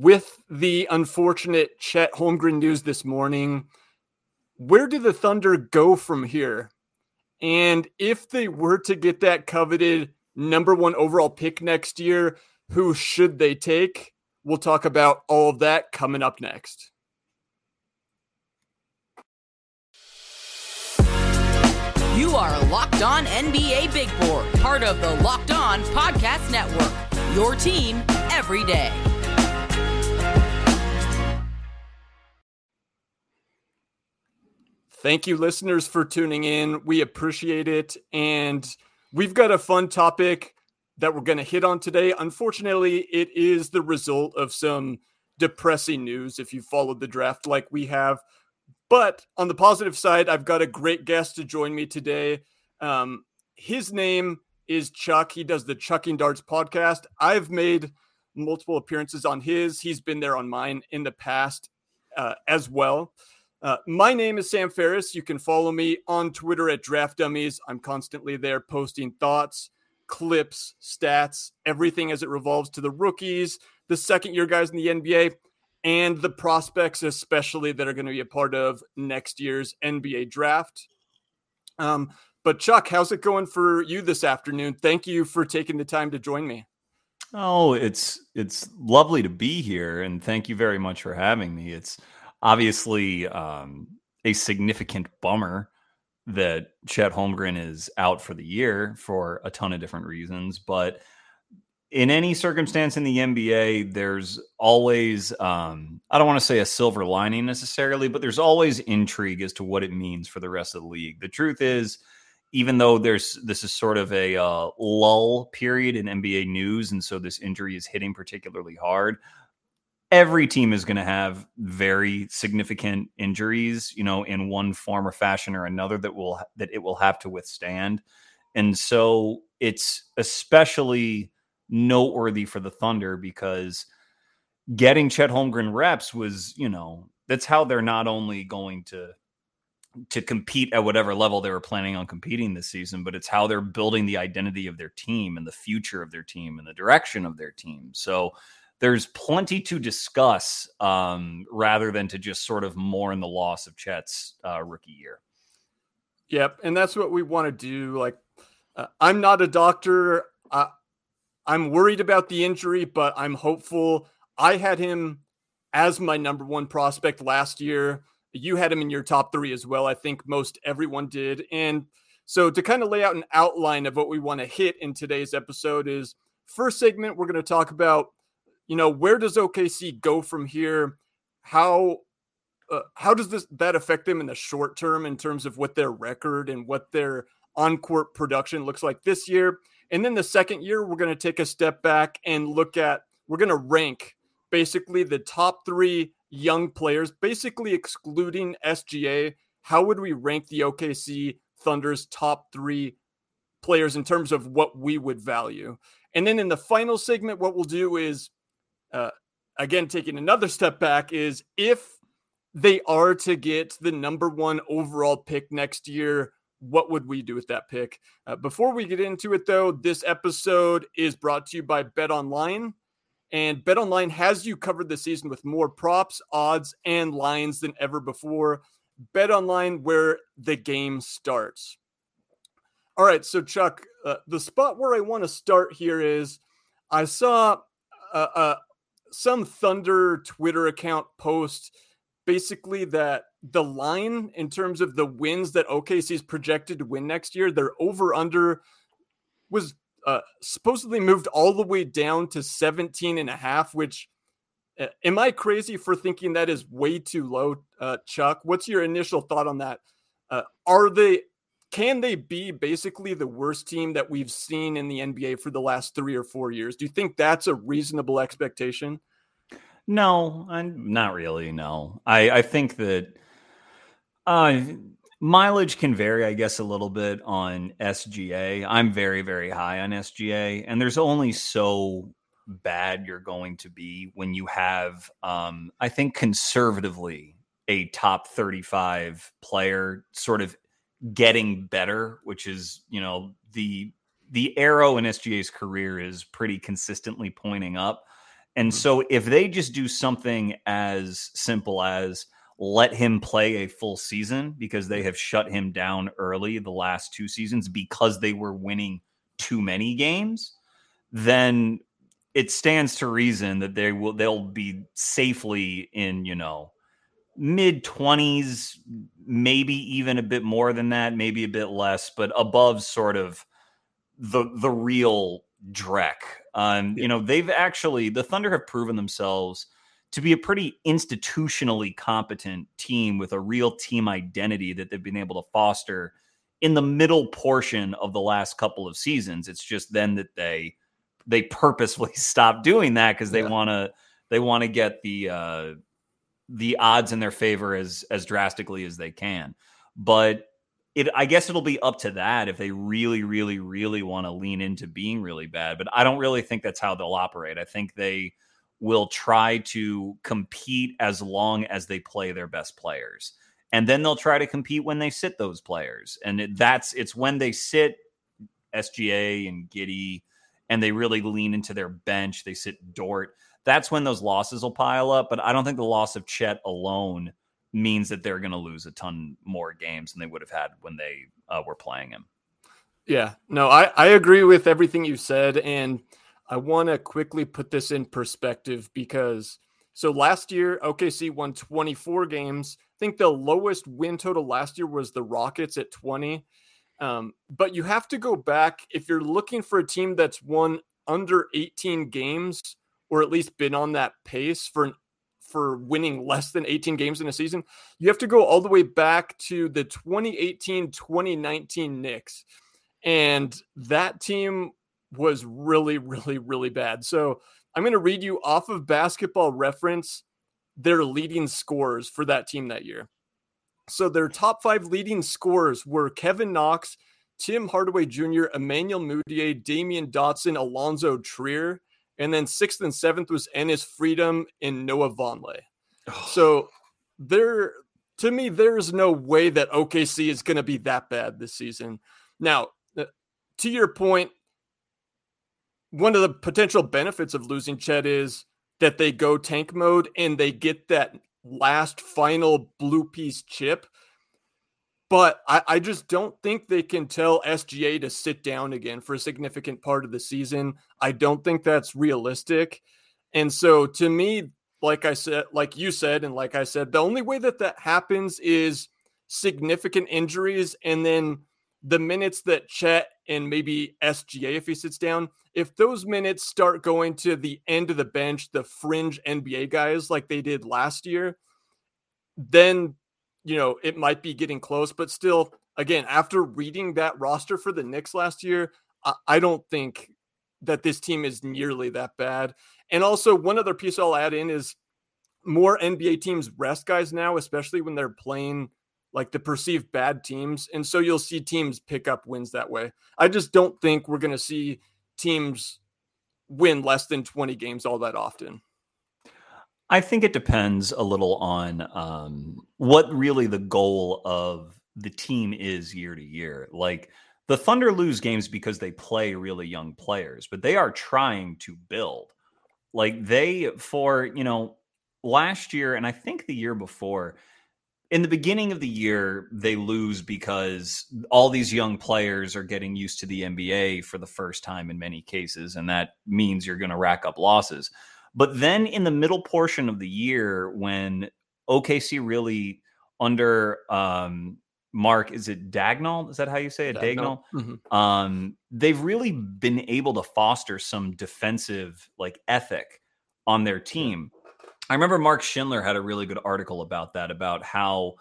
with the unfortunate Chet Holmgren news this morning, where do the Thunder go from here? And if they were to get that coveted number one overall pick next year, who should they take? We'll talk about all of that coming up next. You are Locked On NBA Big Board, part of the Locked On Podcast Network. Your team every day. Thank you, listeners, for tuning in. We appreciate it. And we've got a fun topic that we're going to hit on today. Unfortunately, it is the result of some depressing news if you followed the draft like we have. But on the positive side, I've got a great guest to join me today. Um, his name is Chuck. He does the Chucking Darts podcast. I've made multiple appearances on his, he's been there on mine in the past uh, as well. Uh, my name is Sam Ferris. You can follow me on Twitter at Draft Dummies. I'm constantly there posting thoughts, clips, stats, everything as it revolves to the rookies, the second year guys in the NBA, and the prospects, especially that are going to be a part of next year's NBA draft. Um, but Chuck, how's it going for you this afternoon? Thank you for taking the time to join me. Oh, it's it's lovely to be here, and thank you very much for having me. It's obviously um, a significant bummer that Chet Holmgren is out for the year for a ton of different reasons. But in any circumstance in the NBA, there's always, um, I don't want to say a silver lining necessarily, but there's always intrigue as to what it means for the rest of the league. The truth is, even though there's this is sort of a uh, lull period in NBA news, and so this injury is hitting particularly hard, every team is going to have very significant injuries, you know, in one form or fashion or another that will that it will have to withstand. And so it's especially noteworthy for the Thunder because getting Chet Holmgren reps was, you know, that's how they're not only going to to compete at whatever level they were planning on competing this season, but it's how they're building the identity of their team and the future of their team and the direction of their team. So there's plenty to discuss um, rather than to just sort of mourn the loss of Chet's uh, rookie year. Yep, and that's what we want to do. Like, uh, I'm not a doctor. Uh, I'm worried about the injury, but I'm hopeful. I had him as my number one prospect last year. You had him in your top three as well. I think most everyone did. And so, to kind of lay out an outline of what we want to hit in today's episode, is first segment, we're going to talk about you know, where does OKC go from here? How uh, how does this that affect them in the short term in terms of what their record and what their on court production looks like this year? And then the second year, we're going to take a step back and look at we're going to rank basically the top three young players, basically excluding SGA. How would we rank the OKC Thunder's top three players in terms of what we would value? And then in the final segment, what we'll do is uh, again, taking another step back, is if they are to get the number one overall pick next year, what would we do with that pick? Uh, before we get into it, though, this episode is brought to you by Bet Online. And Bet Online has you covered this season with more props, odds, and lines than ever before. Bet Online, where the game starts. All right, so Chuck, uh, the spot where I want to start here is I saw a, a, some Thunder Twitter account post basically that the line in terms of the wins that OKC is projected to win next year, their over under was uh, supposedly moved all the way down to 17 and a half, which uh, am I crazy for thinking that is way too low, uh, Chuck? What's your initial thought on that? Uh, are they can they be basically the worst team that we've seen in the NBA for the last three or four years? Do you think that's a reasonable expectation? No, I'm not really. No, I, I think that uh, mileage can vary, I guess, a little bit on SGA. I'm very, very high on SGA, and there's only so bad you're going to be when you have, um, I think, conservatively, a top 35 player sort of getting better, which is, you know, the the arrow in SGA's career is pretty consistently pointing up. And mm-hmm. so if they just do something as simple as let him play a full season because they have shut him down early the last two seasons because they were winning too many games, then it stands to reason that they will they'll be safely in, you know, mid 20s, maybe even a bit more than that, maybe a bit less, but above sort of the the real Drek. Um, yeah. you know, they've actually the Thunder have proven themselves to be a pretty institutionally competent team with a real team identity that they've been able to foster in the middle portion of the last couple of seasons. It's just then that they they purposefully stop doing that because they yeah. want to they want to get the uh the odds in their favor as as drastically as they can. But it I guess it'll be up to that if they really really really want to lean into being really bad, but I don't really think that's how they'll operate. I think they will try to compete as long as they play their best players. And then they'll try to compete when they sit those players. And it, that's it's when they sit SGA and Giddey and they really lean into their bench, they sit Dort. That's when those losses will pile up. But I don't think the loss of Chet alone means that they're going to lose a ton more games than they would have had when they uh, were playing him. Yeah, no, I, I agree with everything you said. And I want to quickly put this in perspective because so last year OKC won 24 games. I think the lowest win total last year was the Rockets at 20. Um, but you have to go back if you're looking for a team that's won under 18 games or at least been on that pace for for winning less than 18 games in a season, you have to go all the way back to the 2018-2019 Knicks. And that team was really, really, really bad. So I'm going to read you off of basketball reference their leading scores for that team that year. So their top five leading scores were Kevin Knox, Tim Hardaway Jr., Emmanuel Mudiay, Damyean Dotson, Alonzo Trier, and then sixth and seventh was Enes Freedom and Noah Vonleh. Oh. So there, to me, there's no way that OKC is going to be that bad this season. Now, uh, to your point, one of the potential benefits of losing Chet is that they go tank mode and they get that last final blue piece chip. But I, I, just don't think they can tell SGA to sit down again for a significant part of the season. I don't think that's realistic. And so to me, like I said, like you said, and like I said, the only way that that happens is significant injuries and then the minutes that Chet and maybe SGA, if he sits down, if those minutes start going to the end of the bench, the fringe NBA guys like they did last year, then, you know, it might be getting close. But still, again, after reading that roster for the Knicks last year, I, I don't think that this team is nearly that bad. And also, one other piece I'll add in is more NBA teams rest guys now, especially when they're playing like the perceived bad teams. And so you'll see teams pick up wins that way. I just don't think we're going to see teams win less than 20 games all that often. I think it depends a little on um, what really the goal of the team is year to year. Like the Thunder lose games because they play really young players, but they are trying to build. Like they, for, you know, last year and I think the year before, in the beginning of the year, they lose because all these young players are getting used to the NBA for the first time in many cases, and that means you're going to rack up losses. But then in the middle portion of the year, when OKC really under um, Mark, is it Dagnall? Is that how you say it? Dagnall. Mm-hmm. Um, they've really been able to foster some defensive like ethic on their team. I remember Mark Schindler had a really good article about that, about how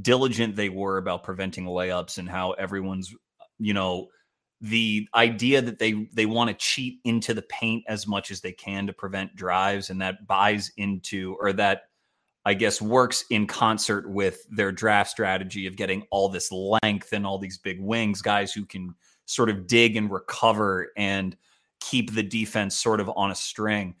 diligent they were about preventing layups and how everyone's, you know, the idea that they they want to cheat into the paint as much as they can to prevent drives and that buys into or that I guess works in concert with their draft strategy of getting all this length and all these big wings, guys who can sort of dig and recover and keep the defense sort of on a string.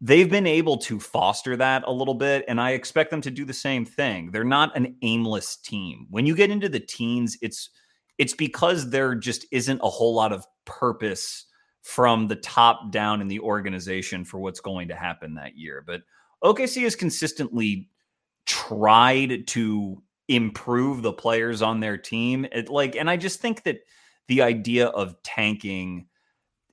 They've been able to foster that a little bit and i expect them to do the same thing. They're not an aimless team. When you get into the teens it's it's because there just isn't a whole lot of purpose from the top down in the organization for what's going to happen that year. But OKC has consistently tried to improve the players on their team. It, like, and I just think that the idea of tanking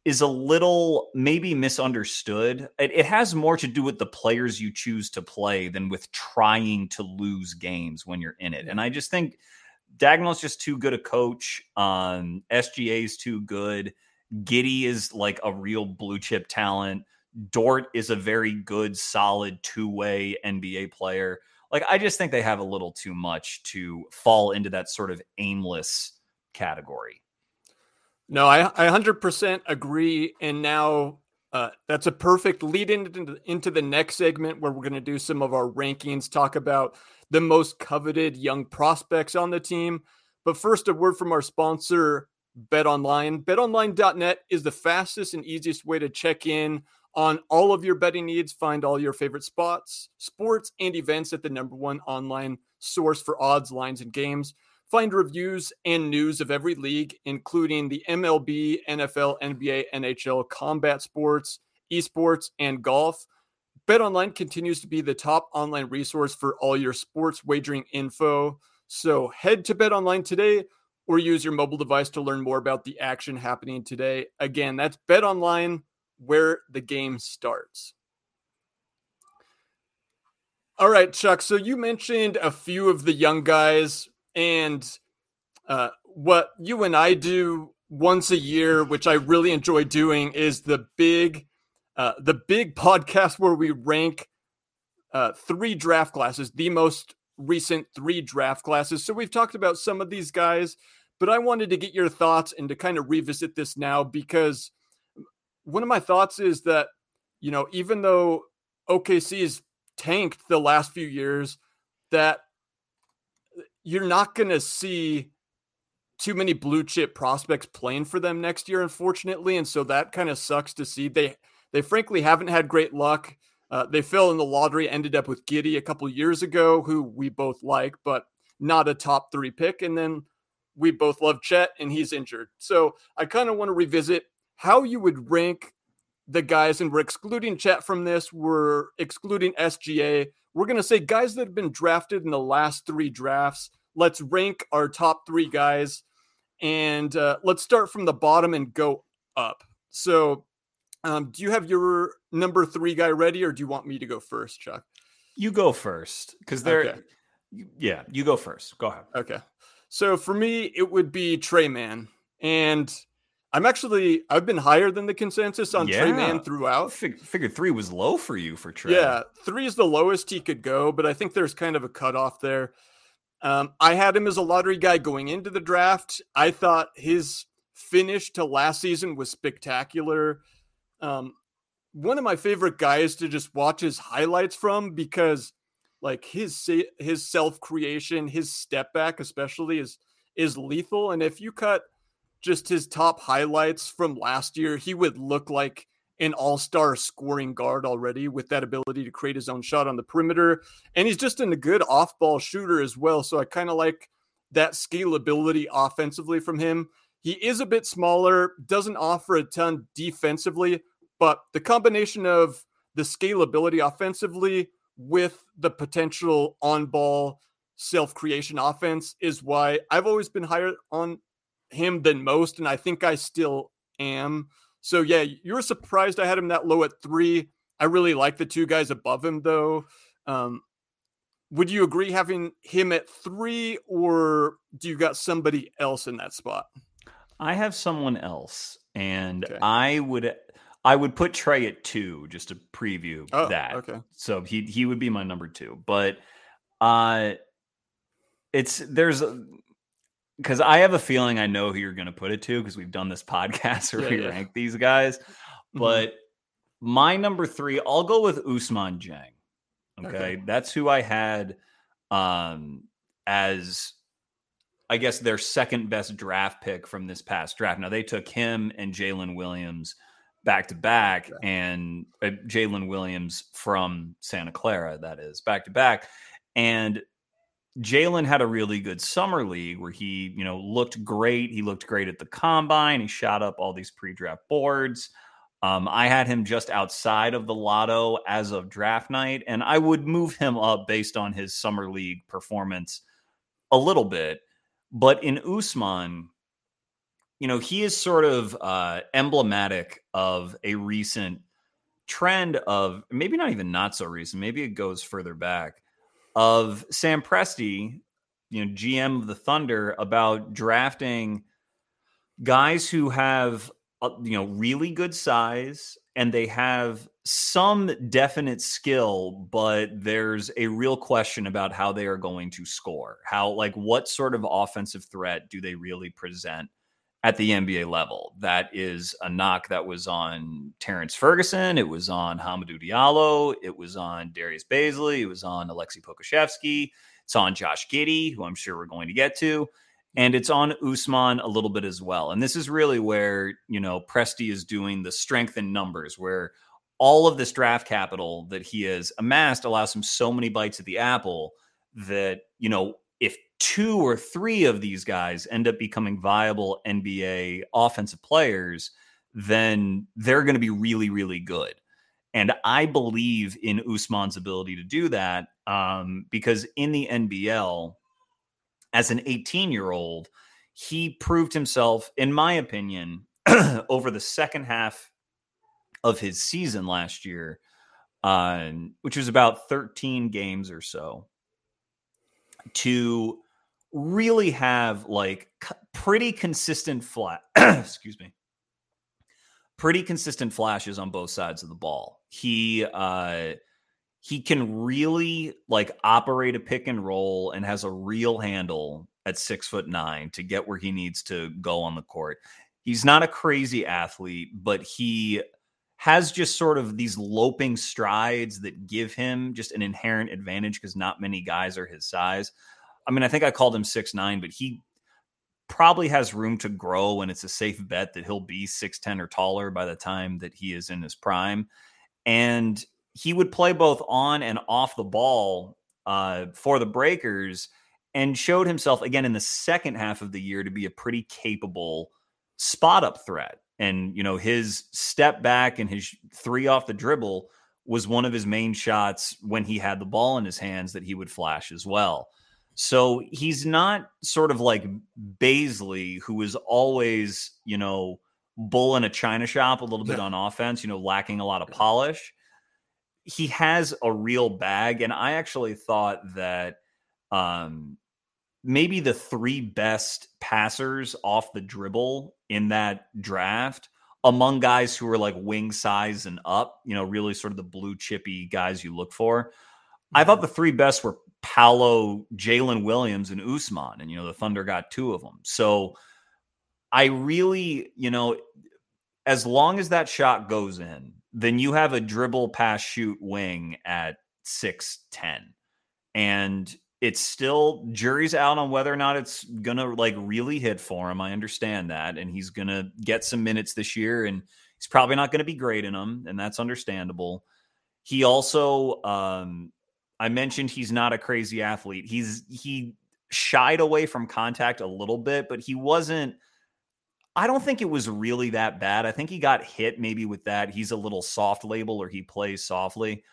is a little maybe misunderstood. It, it, has more to do with the players you choose to play than with trying to lose games when you're in it. And I just think Daigneault's just too good a coach. Um, SGA is too good. Giddey is like a real blue chip talent. Dort is a very good, solid two way NBA player. Like, I just think they have a little too much to fall into that sort of aimless category. No, I, I 100% agree. And now uh, that's a perfect lead into, into the next segment where we're going to do some of our rankings, talk about the most coveted young prospects on the team. But first, a word from our sponsor, Bet Online. BetOnline.net is the fastest and easiest way to check in on all of your betting needs. Find all your favorite spots, sports, and events at the number one online source for odds, lines, and games. Find reviews and news of every league, including the MLB, NFL, NBA, NHL, combat sports, esports, and golf. BetOnline continues to be the top online resource for all your sports wagering info. So head to BetOnline today or use your mobile device to learn more about the action happening today. Again, that's BetOnline where the game starts. All right, Chuck. So you mentioned a few of the young guys and uh, what you and I do once a year, which I really enjoy doing, is the big uh, the big podcast where we rank uh, three draft classes, the most recent three draft classes. So we've talked about some of these guys, but I wanted to get your thoughts and to kind of revisit this now because one of my thoughts is that, you know, even though OKC has tanked the last few years, that you're not going to see too many blue chip prospects playing for them next year, unfortunately. And so that kind of sucks to see. They they frankly haven't had great luck. Uh, they fell in the lottery, ended up with Giddey a couple years ago, who we both like, but not a top three pick. And then we both love Chet, and he's injured. So I kind of want to revisit how you would rank the guys, and we're excluding Chet from this. We're excluding SGA. We're going to say guys that have been drafted in the last three drafts. Let's rank our top three guys, and uh, let's start from the bottom and go up. So um, do you have your number three guy ready, or do you want me to go first, Chuck? You go first because they're. Okay. Yeah, you go first. Go ahead. Okay. So for me, it would be Tre Mann, and I'm actually I've been higher than the consensus on yeah. Tre Mann throughout. Fig- figured three was low for you for Tre. Yeah, three is the lowest he could go, but I think there's kind of a cutoff there. Um, I had him as a lottery guy going into the draft. I thought his finish to last season was spectacular um, one of my favorite guys to just watch his highlights from because like his his self creation, his step back especially is is lethal. And if you cut just his top highlights from last year, he would look like an all-star scoring guard already with that ability to create his own shot on the perimeter. And he's just in a good off-ball shooter as well. So I kind of like that scalability offensively from him. He is a bit smaller, doesn't offer a ton defensively, but the combination of the scalability offensively with the potential on ball self creation offense is why I've always been higher on him than most. And I think I still am. So, yeah, you were surprised I had him that low at three. I really like the two guys above him, though. Um, would you agree having him at three, or do you got somebody else in that spot? I have someone else, and okay. I would I would put Tre at two just to preview oh, that. Okay. So he he would be my number two. But uh it's there's because I have a feeling I know who you're gonna put it to because we've done this podcast where yeah, we yeah. rank these guys. Mm-hmm. But my number three, I'll go with Ousmane Dieng. Okay? okay. That's who I had um as I guess their second best draft pick from this past draft. Now they took him and Jalen Williams back to back, and uh, Jalen Williams from Santa Clara, that is back to back. And Jalen had a really good summer league where he, you know, looked great. He looked great at the combine. He shot up all these pre-draft boards. Um, I had him just outside of the lotto as of draft night, and I would move him up based on his summer league performance a little bit. But in Ousmane, you know, he is sort of uh, emblematic of a recent trend of maybe not even not so recent, maybe it goes further back of Sam Presti, you know, GM of the Thunder, about drafting guys who have uh, you know really good size and they have some definite skill but there's a real question about how they are going to score. How like what sort of offensive threat do they really present at the NBA level that is a knock that was on Terrence Ferguson it was on Hamidou Diallo it was on Darius Bazley it was on Aleksej Pokusevski it's on Josh Giddey who I'm sure we're going to get to and it's on Usman a little bit as well. And this is really where, you know, Presti is doing the strength in numbers, where all of this draft capital that he has amassed allows him so many bites at the apple that, you know, if two or three of these guys end up becoming viable NBA offensive players, then they're going to be really, really good. And I believe in Ousmane's ability to do that um, because in the NBL, as an 18 year old, he proved himself, in my opinion, over the second half of his season last year, uh, which was about 13 games or so, to really have like pretty consistent flat, excuse me, pretty consistent flashes on both sides of the ball. He, uh, he can really like operate a pick and roll and has a real handle at six foot nine to get where he needs to go on the court. He's not a crazy athlete, but he has just sort of these loping strides that give him just an inherent advantage because not many guys are his size. I mean, I think I called him six nine, but he probably has room to grow, and it's a safe bet that he'll be six ten or taller by the time that he is in his prime. And he would play both on and off the ball uh, for the Breakers and showed himself again in the second half of the year to be a pretty capable spot up threat. And, you know, his step back and his three off the dribble was one of his main shots when he had the ball in his hands that he would flash as well. So he's not sort of like Bazley, who is always, you know, bull in a china shop a little bit yeah. on offense, you know, lacking a lot of polish he has a real bag, and I actually thought that um, maybe the three best passers off the dribble in that draft among guys who are like wing size and up, you know, really sort of the blue chippy guys you look for. I thought mm-hmm. the three best were Paolo, Jalen Williams, and Ousmane, and you know the Thunder got two of them. So I really, you know, as long as that shot goes in, then you have a dribble pass shoot wing at 6'10. And it's still jury's out on whether or not it's gonna like really hit for him. I understand that. And he's gonna get some minutes this year and he's probably not gonna be great in them, and that's understandable. He also um I mentioned he's not a crazy athlete. He's he shied away from contact a little bit, but he wasn't I don't think it was really that bad. I think he got hit maybe with that. He's a little soft label or he plays softly.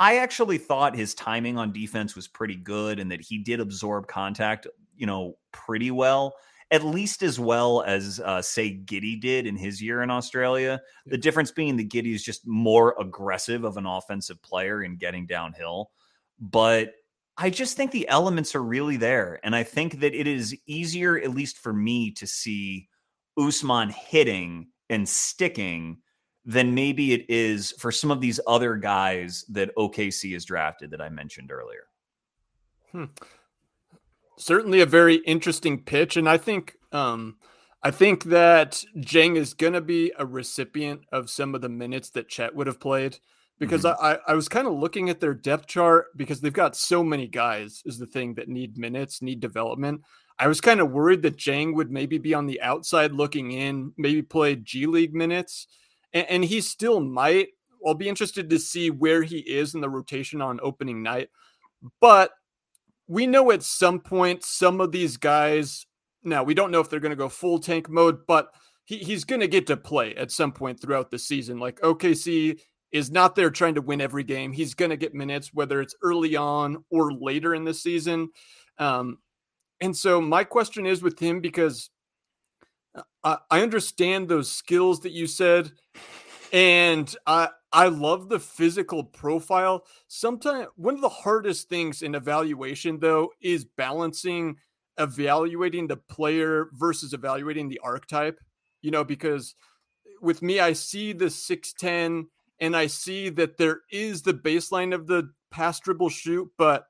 I actually thought his timing on defense was pretty good and that he did absorb contact, you know, pretty well, at least as well as, uh, say, Giddey did in his year in Australia. The difference being that Giddey is just more aggressive of an offensive player in getting downhill. But I just think the elements are really there. And I think that it is easier, at least for me, to see Ousmane hitting and sticking than maybe it is for some of these other guys that OKC has drafted that I mentioned earlier. Hmm. Certainly a very interesting pitch, and I think um, I think that Dieng is going to be a recipient of some of the minutes that Chet would have played because mm-hmm. I, I was kind of looking at their depth chart because they've got so many guys is the thing that need minutes, need development. I was kind of worried that Dieng would maybe be on the outside looking in, maybe play G League minutes, and, and he still might. I'll be interested to see where he is in the rotation on opening night. But we know at some point some of these guys. Now we don't know if they're going to go full tank mode, but he, he's going to get to play at some point throughout the season. Like OKC is not there trying to win every game. He's going to get minutes, whether it's early on or later in the season. Um, and so my question is with him because I, I understand those skills that you said, and I I love the physical profile. Sometimes one of the hardest things in evaluation though is balancing evaluating the player versus evaluating the archetype. You know, because with me, I see the 6'10 and I see that there is the baseline of the pass dribble shoot, but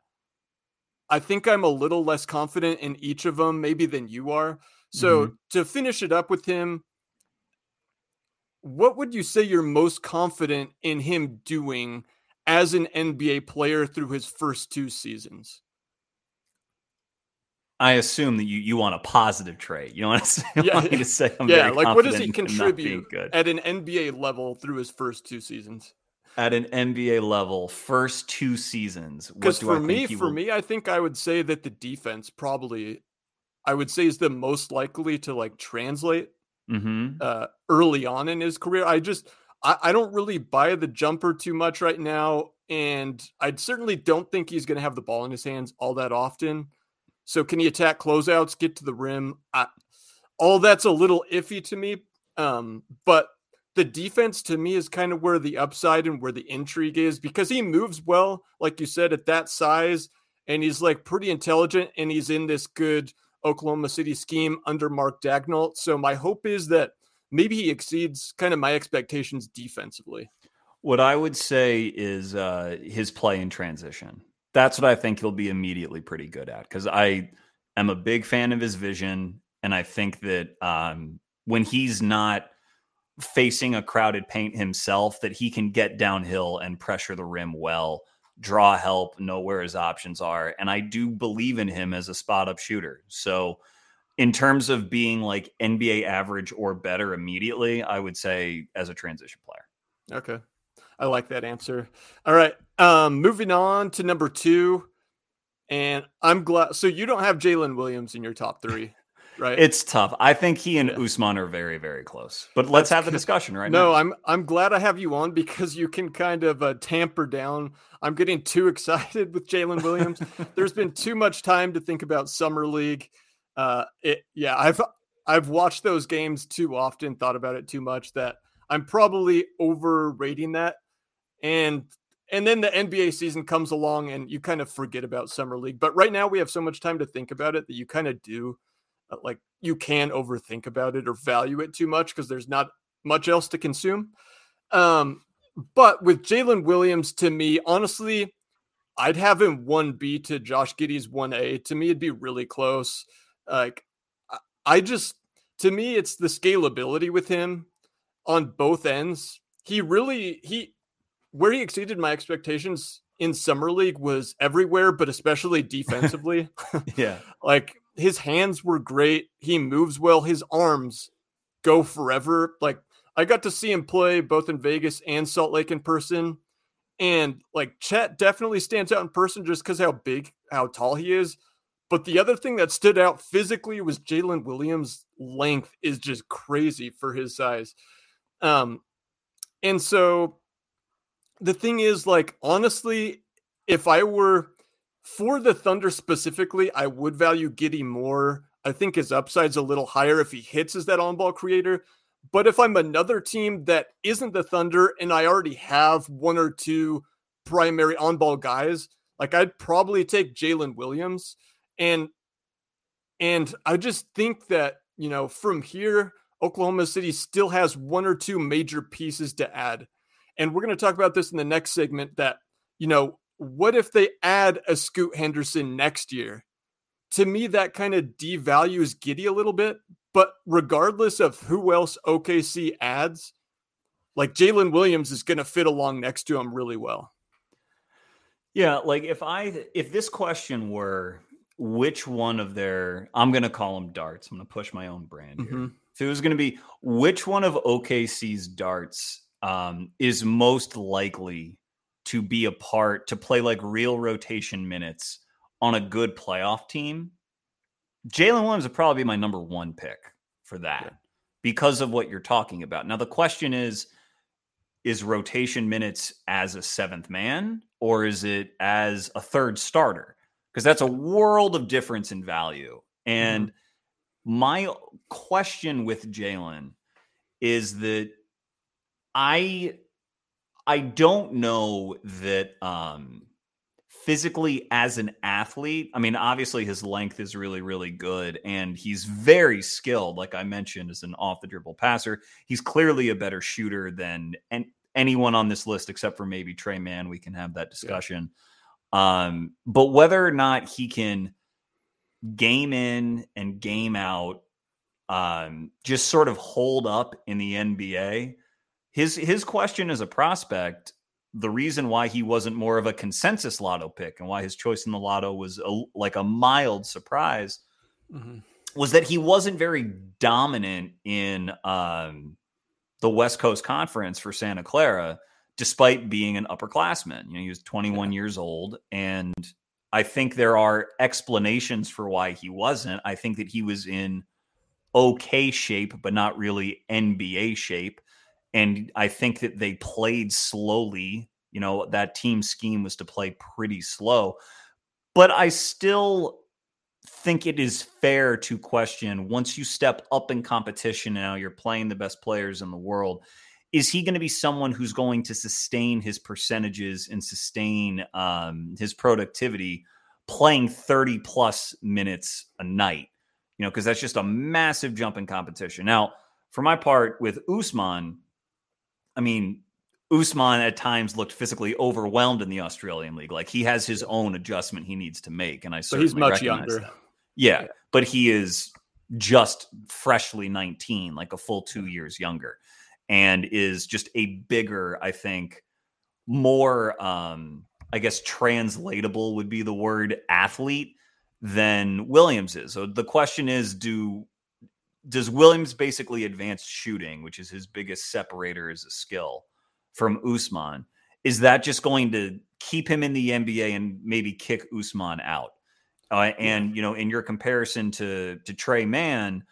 I think I'm a little less confident in each of them, maybe than you are. So mm-hmm. to finish it up with him, what would you say you're most confident in him doing as an NBA player through his first two seasons? I assume that you, you want a positive trait. You don't want to say, yeah, to say I'm yeah, like what does he contribute at an NBA level through his first two seasons? At an NBA level, first two seasons. Because for me, for will... me, I think I would say that the defense probably, I would say, is the most likely to like translate mm-hmm. uh, early on in his career. I just I, I don't really buy the jumper too much right now, and I certainly don't think he's going to have the ball in his hands all that often. So can he attack closeouts, get to the rim? I, all that's a little iffy to me. Um, but the defense to me is kind of where the upside and where the intrigue is because he moves well, like you said, at that size, and he's like pretty intelligent, and he's in this good Oklahoma City scheme under Mark Dagnall. So my hope is that maybe he exceeds kind of my expectations defensively. What I would say is uh, his play in transition. That's what I think he'll be immediately pretty good at because I am a big fan of his vision, and I think that um, when he's not facing a crowded paint himself, that he can get downhill and pressure the rim well draw help, know where his options are. And I do believe in him as a spot up shooter. So, in terms of being like NBA average or better immediately, I would say as a transition player. Okay. I like that answer. All right. Um, moving on to number two. And I'm glad. So you don't have Jalen Williams in your top three right? It's tough. I think he and yeah. Ousmane are very, very close. But let's That's have the discussion right no, now. No, I'm I'm glad I have you on because you can kind of uh, tamper down. I'm getting too excited with Jalen Williams. There's been too much time to think about summer league. Uh, it yeah, I've I've watched those games too often, thought about it too much that I'm probably overrating that. And and then the NBA season comes along and you kind of forget about summer league. But right now we have so much time to think about it that you kind of do uh, like you can overthink about it or value it too much because there's not much else to consume. Um, but with Jalen Williams, to me, honestly, I'd have him 1B to Josh Giddey's 1A. To me, it'd be really close. Like, I just, to me, it's the scalability with him on both ends. He really, he, where he exceeded my expectations in summer league was everywhere, but especially defensively. yeah. like his hands were great. He moves well. His arms go forever. Like I got to see him play both in Vegas and Salt Lake in person. And like Chet definitely stands out in person just because how big, how tall he is. But the other thing that stood out physically was Jalen Williams' length is just crazy for his size. Um, and so the thing is, like, honestly, if I were for the Thunder specifically, I would value Giddey more. I think his upside's a little higher if he hits as that on ball creator. But if I'm another team that isn't the Thunder and I already have one or two primary on ball guys, like I'd probably take Jalen Williams. And and I just think that, you know, from here, Oklahoma City still has one or two major pieces to add. And we're going to talk about this in the next segment that, you know, what if they add a Scoot Henderson next year? To me, that kind of devalues Giddey a little bit. But regardless of who else OKC adds, like Jalen Williams is going to fit along next to him really well. Yeah, like if I if this question were which one of their I'm going to call them darts. I'm going to push my own brand here. Mm-hmm. If it was going to be which one of OKC's darts um, is most likely to be a part to play like real rotation minutes on a good playoff team, Jalen Williams would probably be my number one pick for that yeah. because of what you're talking about. Now, the question is is rotation minutes as a seventh man or is it as a third starter? Because that's a world of difference in value. And mm-hmm. my question with Jalen is that I I don't know that um physically as an athlete, I mean, obviously his length is really, really good and he's very skilled. Like I mentioned, as an off the dribble passer, he's clearly a better shooter than and anyone on this list except for maybe Tre Mann. We can have that discussion. Yeah. Um, but whether or not he can game in and game out, um, just sort of hold up in the NBA. His his question as a prospect the reason why he wasn't more of a consensus lotto pick and why his choice in the lotto was a, like a mild surprise mm-hmm. was that he wasn't very dominant in um, the West Coast Conference for Santa Clara, despite being an upperclassman. You know, he was 21 yeah. years old, and I think there are explanations for why he wasn't. I think that he was in okay shape, but not really NBA shape and I think that they played slowly. You know, that team scheme was to play pretty slow. But I still think it is fair to question once you step up in competition now, you're playing the best players in the world. Is he going to be someone who's going to sustain his percentages and sustain um, his productivity playing 30 plus minutes a night? You know, because that's just a massive jump in competition. Now, for my part with Usman, I mean, Ousmane at times looked physically overwhelmed in the Australian League. Like he has his own adjustment he needs to make, and I certainly he's much younger. Yeah, yeah, but he is just freshly 19, like a full two years younger, and is just a bigger, I think, more, um, I guess, translatable would be the word athlete than Williams is. So the question is, do does Williams basically advanced shooting, which is his biggest separator as a skill from Ousmane? Is that just going to keep him in the NBA and maybe kick Ousmane out? Uh, and you know, in your comparison to to Tre Mann,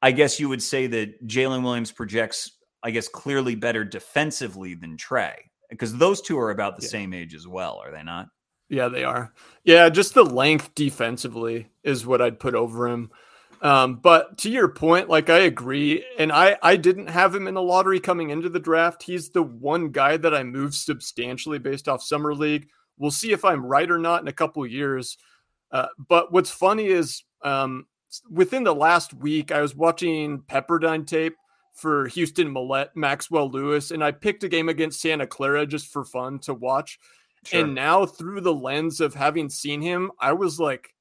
I guess you would say that Jalen Williams projects, I guess, clearly better defensively than Tre because those two are about the yeah. same age as well, are they not? Yeah, they are. Yeah, just the length defensively is what I'd put over him. Um, but to your point, like I agree, and I I didn't have him in the lottery coming into the draft. He's the one guy that I moved substantially based off summer league. We'll see if I'm right or not in a couple years. Uh, but what's funny is um, within the last week, I was watching Pepperdine tape for Houston Mallette, Maxwell Lewis, and I picked a game against Santa Clara just for fun to watch. Sure. And now, through the lens of having seen him, I was like,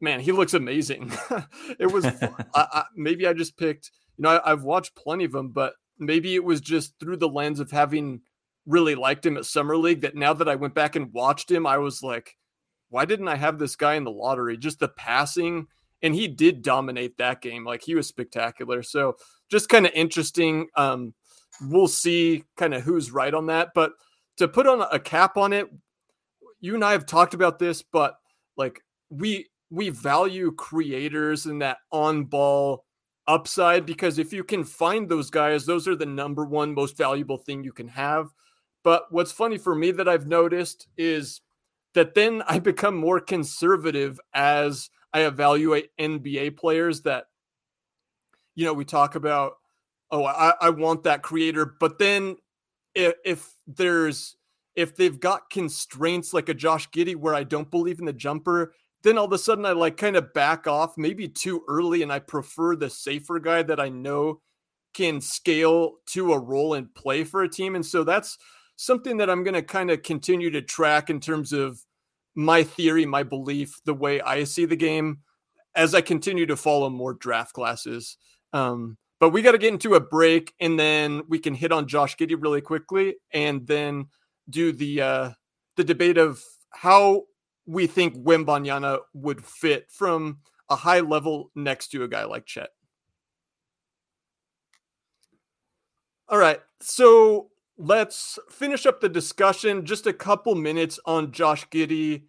man, he looks amazing. it was I, I, maybe I just picked, you know, I, I've watched plenty of him, but maybe it was just through the lens of having really liked him at summer league that now that I went back and watched him, I was like, why didn't I have this guy in the lottery? Just the passing, and he did dominate that game. Like he was spectacular. So just kind of interesting. Um, we'll see kind of who's right on that. But to put on a cap on it, you and I have talked about this, but like we we value creators and that on ball upside because if you can find those guys, those are the number one most valuable thing you can have. But what's funny for me that I've noticed is that then I become more conservative as I evaluate NBA players that, you know, we talk about, oh, I, I want that creator. But then if, if there's, if they've got constraints like a Josh Giddey where I don't believe in the jumper, then all of a sudden I like kind of back off maybe too early and I prefer the safer guy that I know can scale to a role and play for a team. And so that's something that I'm going to kind of continue to track in terms of my theory, my belief, the way I see the game as I continue to follow more draft classes. Um, but we got to get into a break and then we can hit on Josh Giddey really quickly and then do the uh, the debate of how we think Wembanyama would fit from a high level next to a guy like Chet. All right, so let's finish up the discussion. Just a couple minutes on Josh Giddey.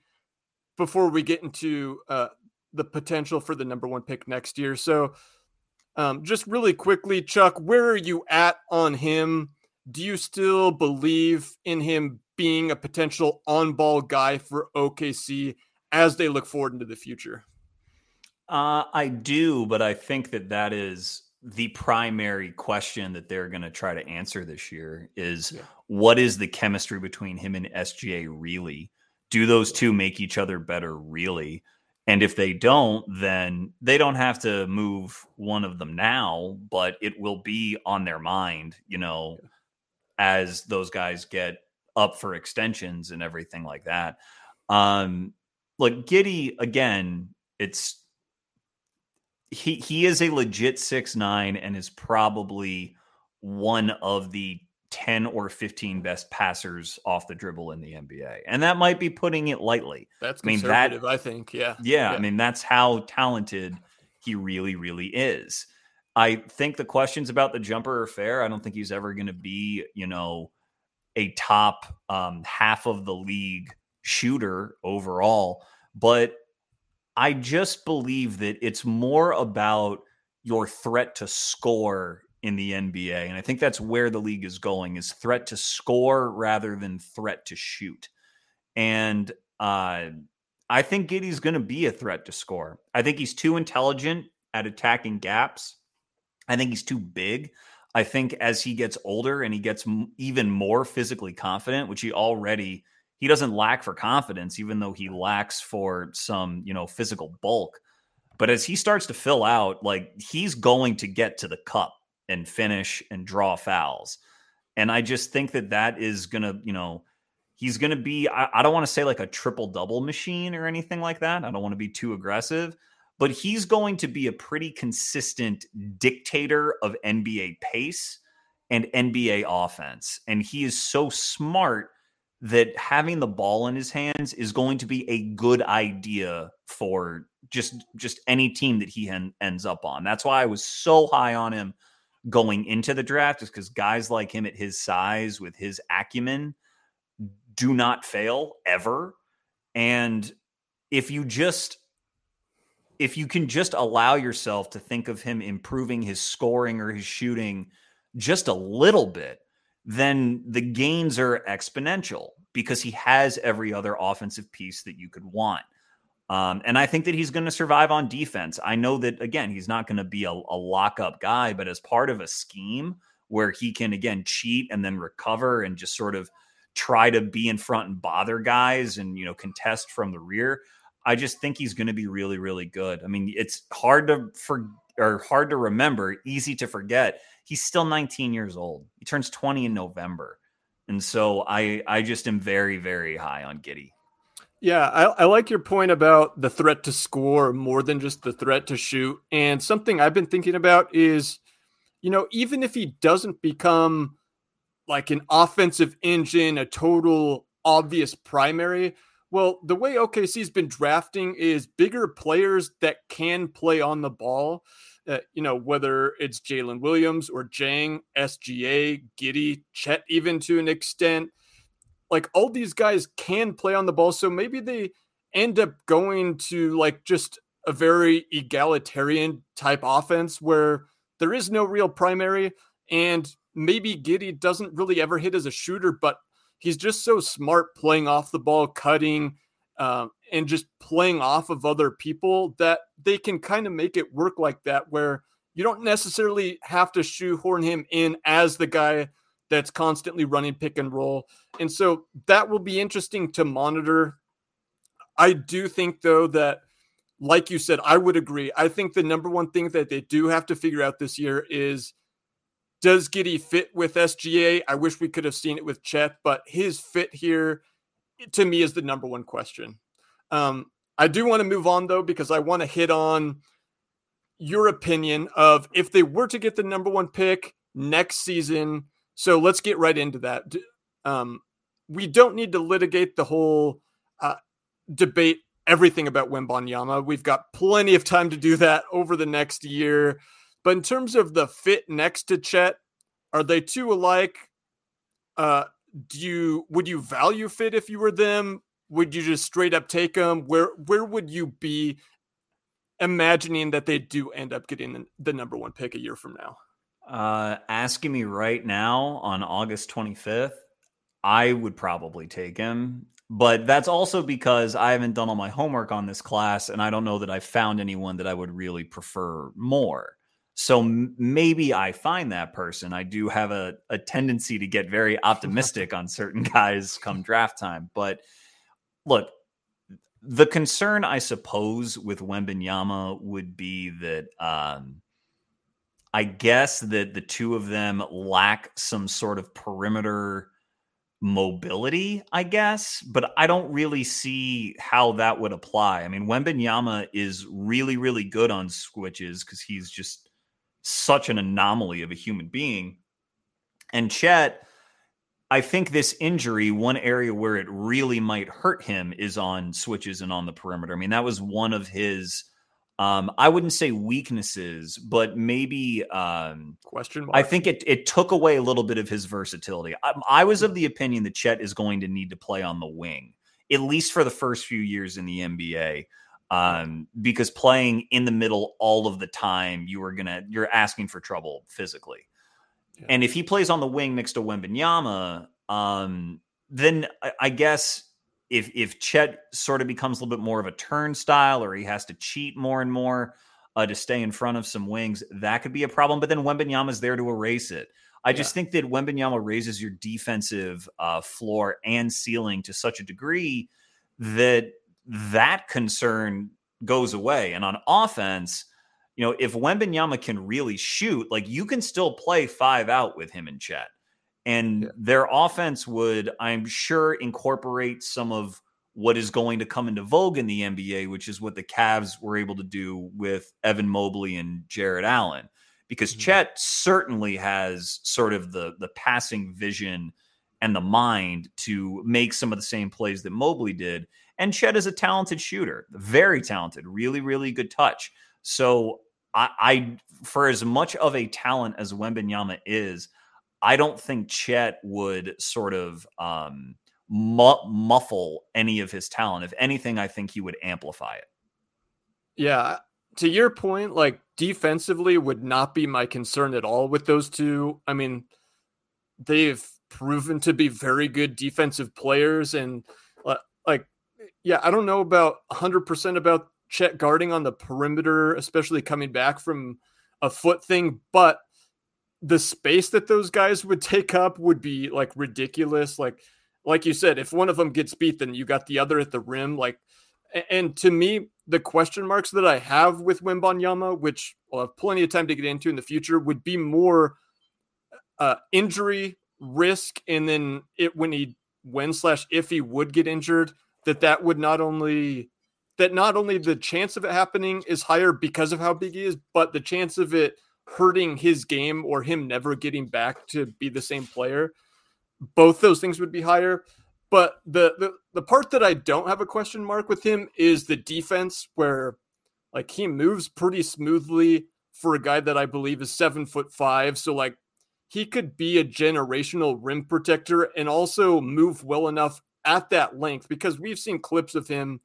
before we get into uh, the potential for the number one pick next year. So, um, just really quickly, Chuck, where are you at on him? Do you still believe in him being a potential on ball guy for OKC as they look forward into the future? Uh, I do, but I think that that is the primary question that they're going to try to answer this year is yeah. what is the chemistry between him and SGA really? Do those two make each other better really? And if they don't, then they don't have to move one of them now, but it will be on their mind, you know, as those guys get up for extensions and everything like that. Um, like Giddey again, it's he he is a legit six nine and is probably one of the 10 or 15 best passers off the dribble in the NBA. And that might be putting it lightly. That's I mean, that, I think. Yeah. yeah. Yeah. I mean, that's how talented he really, really is. I think the questions about the jumper are fair. I don't think he's ever going to be, you know, a top um, half of the league shooter overall. But I just believe that it's more about your threat to score in the NBA. And I think that's where the league is going is threat to score rather than threat to shoot. And uh, I think Giddey's going to be a threat to score. I think he's too intelligent at attacking gaps. I think he's too big. I think as he gets older and he gets m- even more physically confident, which he already he doesn't lack for confidence, even though he lacks for some you know physical bulk. But as he starts to fill out, like he's going to get to the cup and finish and draw fouls. And I just think that that is going to, you know, he's going to be, I, I don't want to say like a triple double machine or anything like that. I don't want to be too aggressive, but he's going to be a pretty consistent dictator of NBA pace and NBA offense. And he is so smart that having the ball in his hands is going to be a good idea for just just any team that he en- ends up on. That's why I was so high on him going into the draft is because guys like him at his size with his acumen do not fail ever. And if you just if you can just allow yourself to think of him improving his scoring or his shooting just a little bit, then the gains are exponential because he has every other offensive piece that you could want. Um, and I think that he's going to survive on defense. I know that, again, he's not going to be a, a lockup guy, but as part of a scheme where he can, again, cheat and then recover and just sort of try to be in front and bother guys and, you know, contest from the rear, I just think he's going to be really, really good. I mean, it's hard to for or hard to remember, easy to forget. He's still 19 years old. He turns 20 in November. And so I I just am very, very high on Giddey. Yeah, I, I, like your point about the threat to score more than just the threat to shoot. And something I've been thinking about is, you know, even if he doesn't become like an offensive engine, a total obvious primary, well, the way OKC's been drafting is bigger players that can play on the ball. Uh, you know, whether it's Jalen Williams or Dieng, SGA, Giddey, Chet, even to an extent like all these guys can play on the ball. So maybe they end up going to like just a very egalitarian type offense where there is no real primary. And maybe Giddey doesn't really ever hit as a shooter, but he's just so smart playing off the ball, cutting, um, and just playing off of other people that they can kind of make it work like that, where you don't necessarily have to shoehorn him in as the guy that's constantly running pick and roll. And so that will be interesting to monitor. I do think, though, that, like you said, I would agree. I think the number one thing that they do have to figure out this year is does Giddey fit with SGA? I wish we could have seen it with Chet, but his fit here to me is the number one question. Um, I do want to move on though, because I want to hit on your opinion of if they were to get the number one pick next season, so let's get right into that. Um, we don't need to litigate the whole uh, debate, everything about Wembanyama. We've got plenty of time to do that over the next year. But in terms of the fit next to Chet, are they two alike? Uh, do you would you value fit if you were them? would you just straight up take them? Where where would you be imagining that they do end up getting the, number one pick a year from now? Uh, asking me right now on August 25th, I would probably take him. But that's also because I haven't done all my homework on this class and I don't know that I've found anyone that I would really prefer more. So maybe I find that person. I do have a, a tendency to get very optimistic on certain guys come draft time. But look, the concern, I suppose, with Wembanyama would be that um, I guess that the two of them lack some sort of perimeter mobility, I guess, but I don't really see how that would apply. I mean, Wembanyama is really, really good on switches because he's just such an anomaly of a human being. And Chet, I think this injury, one area where it really might hurt him is on switches and on the perimeter. I mean, that was one of his um, I wouldn't say weaknesses, but maybe um, question mark. I think it it took away a little bit of his versatility. I, I, was of the opinion that Chet is going to need to play on the wing, at least for the first few years in the NBA, um, because playing in the middle all of the time, you are gonna you're asking for trouble physically. Yeah. And if he plays on the wing next to Wembanyama, um, then I, I guess if if Chet sort of becomes a little bit more of a turnstile or he has to cheat more and more uh, to stay in front of some wings, that could be a problem. But then Wembanyama's there to erase it. I yeah. just think that Wembanyama raises your defensive uh, floor and ceiling to such a degree that that concern goes away. And on offense, you know, if Wembanyama can really shoot, like you can still play five out with him and Chet. And yeah. their offense would, I'm sure, incorporate some of what is going to come into vogue in the NBA, which is what the Cavs were able to do with Evan Mobley and Jarrett Allen. Because mm-hmm. Chet certainly has sort of the the passing vision and the mind to make some of the same plays that Mobley did. And Chet is a talented shooter, very talented, really, really good touch. So I, I for as much of a talent as Wembanyama is, I don't think Chet would sort of um, mu- muffle any of his talent. If anything, I think he would amplify it. Yeah. To your point, like defensively would not be my concern at all with those two. I mean, they've proven to be very good defensive players. And uh, like, yeah, I don't know about 100% about Chet guarding on the perimeter, especially coming back from a foot thing, but the space that those guys would take up would be like ridiculous. Like, like you said, if one of them gets beat, then you got the other at the rim. Like, and to me, the question marks that I have with Wembanyama, which I'll have plenty of time to get into in the future, would be more uh, injury risk, and then it when he when slash if he would get injured, that that would not only that not only the chance of it happening is higher because of how big he is, but the chance of it hurting his game or him never getting back to be the same player, both those things would be higher. But the, the the part that I don't have a question mark with him is the defense, where like he moves pretty smoothly for a guy that I believe is seven foot five. So like he could be a generational rim protector and also move well enough at that length because we've seen clips of him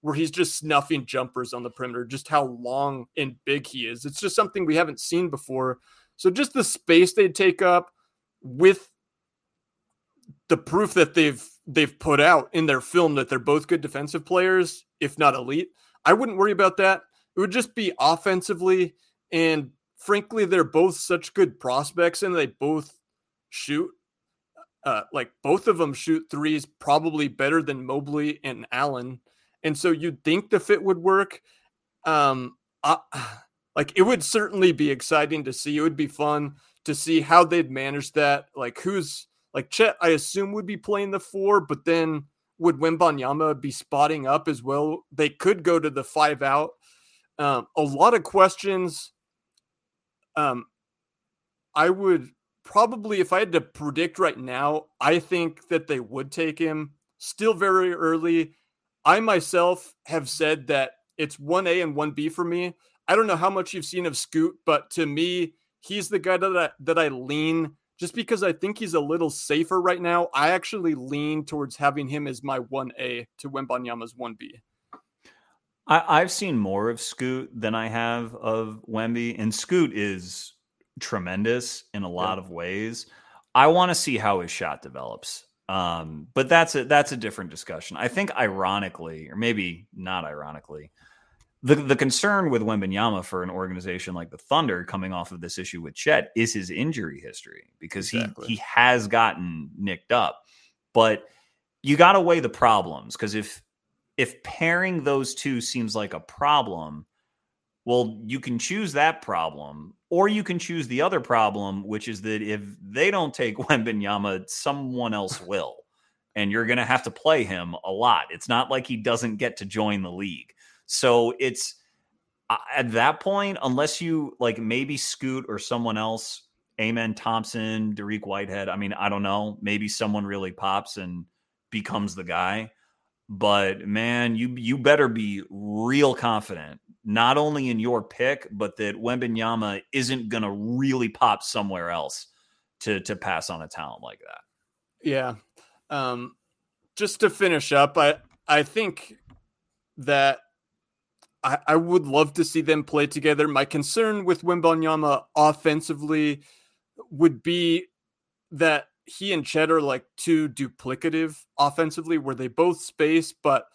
where he's just snuffing jumpers on the perimeter, just how long and big he is. It's just something we haven't seen before. So just the space they take up with the proof that they've they've put out in their film that they're both good defensive players, if not elite. I wouldn't worry about that. It would just be offensively and frankly they're both such good prospects and they both shoot uh, like both of them shoot threes probably better than Mobley and Allen and so you'd think the fit would work. Um, I, like it would certainly be exciting to see. It would be fun to see how they'd manage that. Like who's like Chet, I assume would be playing the four, but then would Wembanyama be spotting up as well? They could go to the five out. Um, a lot of questions. Um, I would probably, if I had to predict right now, I think that they would take him. Still very early. I myself have said that it's 1A and 1B for me. I don't know how much you've seen of Scoot, but to me, he's the guy that I, that I lean just because I think he's a little safer right now, I actually lean towards having him as my 1A to Wembanyama's 1B. I, have seen more of Scoot than I have of Wemby, and Scoot is tremendous in a lot yeah. of ways. I want to see how his shot develops. Um, but that's a that's a different discussion. I think ironically, or maybe not ironically, the the concern with Wembanyama for an organization like the Thunder coming off of this issue with Chet is his injury history because exactly. he he has gotten nicked up. But you got to weigh the problems because if if pairing those two seems like a problem, well, you can choose that problem, or you can choose the other problem, which is that if they don't take Wembanyama, someone else will. And you're going to have to play him a lot. It's not like he doesn't get to join the league. So it's at that point, unless you like maybe Scoot or someone else, Amen Thompson, Dariq Whitehead. I mean, I don't know. Maybe someone really pops and becomes the guy. But man, you you better be real confident, not only in your pick, but that Wembanyama isn't gonna really pop somewhere else to to pass on a talent like that. Yeah. Um, just to finish up, I I think that I, I would love to see them play together. My concern with Wembanyama offensively would be that he and Chet are like too duplicative offensively, where they both space, but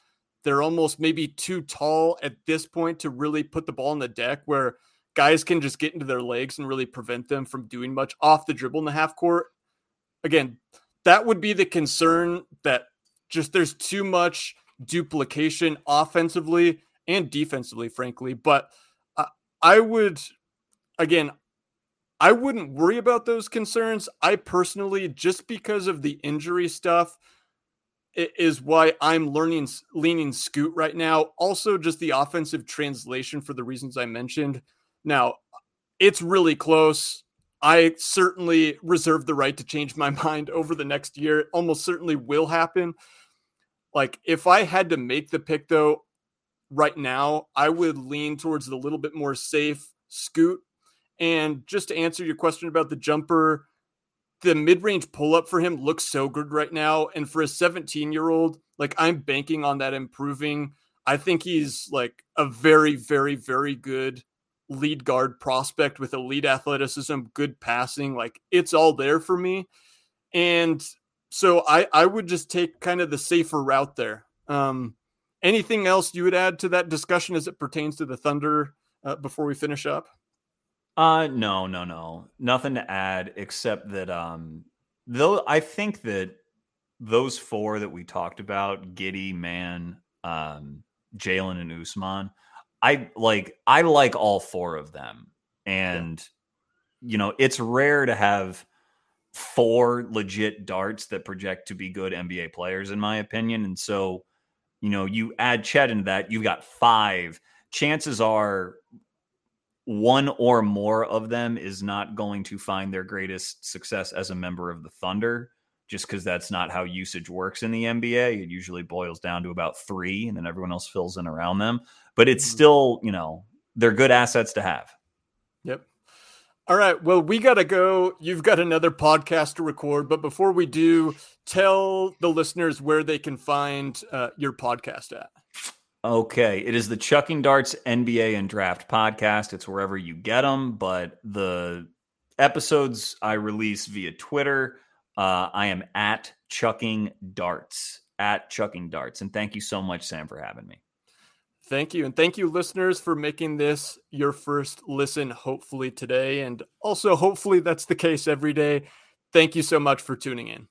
they're almost maybe too tall at this point to really put the ball in the deck where guys can just get into their legs and really prevent them from doing much off the dribble in the half court. Again, that would be the concern that just there's too much duplication offensively and defensively, frankly. But uh, I would, again, I wouldn't worry about those concerns. I personally, just because of the injury stuff, is why I'm learning leaning Scoot right now. Also, just the offensive translation for the reasons I mentioned. Now, it's really close. I certainly reserve the right to change my mind over the next year. It almost certainly will happen. Like, if I had to make the pick, though, right now, I would lean towards the little bit more safe Scoot and just to answer your question about the jumper, the mid-range pull-up for him looks so good right now. And for a 17-year-old, like I'm banking on that improving. I think he's like a very, very, very good lead guard prospect with elite athleticism, good passing. Like it's all there for me. And so I, I would just take kind of the safer route there. Um, anything else you would add to that discussion as it pertains to the Thunder uh, before we finish up? Uh no, no, no. Nothing to add except that um though I think that those four that we talked about, Giddey, Mann, um, Jalen and Ousmane, I like I like all four of them. And yeah. you know, it's rare to have four legit darts that project to be good NBA players, in my opinion. And so, you know, you add Chet into that, you've got five. Chances are one or more of them is not going to find their greatest success as a member of the Thunder, just because that's not how usage works in the NBA. It usually boils down to about three, and then everyone else fills in around them. But it's mm-hmm. still, you know, they're good assets to have. Yep. All right. Well, we got to go. You've got another podcast to record. But before we do, tell the listeners where they can find uh, your podcast at. Okay, it is the Chucking Darts NBA and Draft podcast. It's wherever you get them, but the episodes I release via Twitter. Uh, I am at Chucking Darts, at Chucking Darts. And thank you so much, Sam, for having me. Thank you. And thank you, listeners, for making this your first listen, hopefully today. And also, hopefully, that's the case every day. Thank you so much for tuning in.